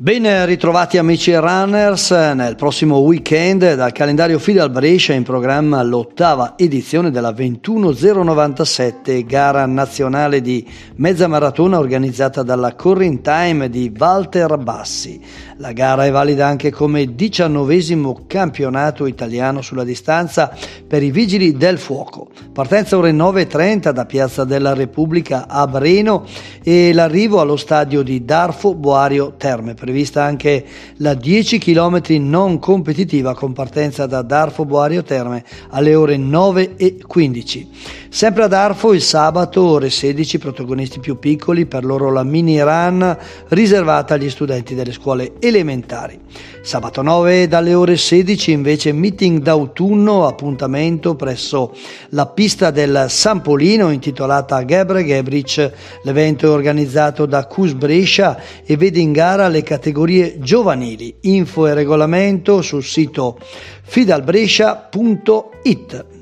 Ben ritrovati amici runners, nel prossimo weekend dal calendario Fidal Brescia in programma l'ottava edizione della 21097 gara nazionale di mezza maratona organizzata dalla Corrin Time di Walter Bassi. La gara è valida anche come diciannovesimo campionato italiano sulla distanza per i vigili del fuoco. Partenza ore 9.30 da Piazza della Repubblica a Breno e l'arrivo allo stadio di Darfo Boario Terme prevista anche la 10 km non competitiva con partenza da Darfo Boario Terme alle ore 9 e 15. Sempre ad Arfo il sabato ore 16 protagonisti più piccoli per loro la mini run riservata agli studenti delle scuole elementari. Sabato 9 dalle ore 16 invece meeting d'autunno appuntamento presso la pista del Sampolino intitolata Gebre Gebric. L'evento è organizzato da Cus Brescia e vede in gara le categorie giovanili. Info e regolamento sul sito fidalbrescia.it.